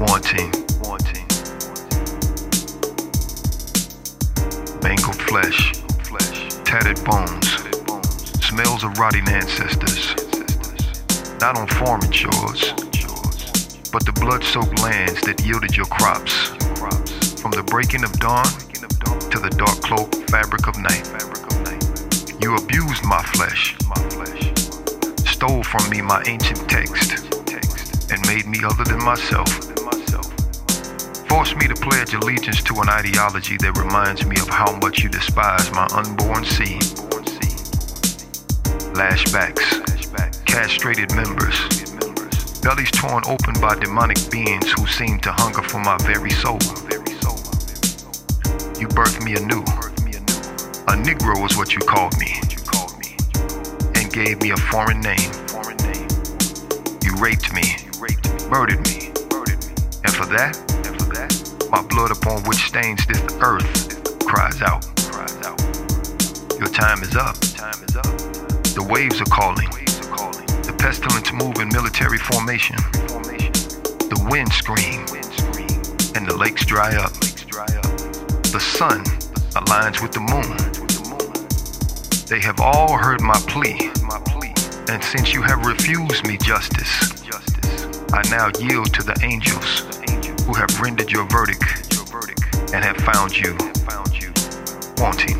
wanting, wanting. Mangled flesh, tattered bones, smells of rotting ancestors. Not on farming shores, but the blood-soaked lands that yielded your crops. From the breaking of dawn to the dark cloak fabric of night. You abused my flesh, stole from me my ancient text, and made me other than myself. Forced me to pledge allegiance to an ideology that reminds me of how much you despise my unborn seed. Lashbacks, castrated members, bellies torn open by demonic beings who seem to hunger for my very soul. You birthed me anew. A Negro is what you called me, and gave me a foreign name. You raped me, murdered me, and for that, my blood upon which stains this earth cries out. Your time is up. The waves are calling. The pestilence move in military formation. The wind scream, and the lakes dry up. The sun aligns with the moon. They have all heard my plea, and since you have refused me justice, I now yield to the angels who have rendered your verdict and have found you wanting.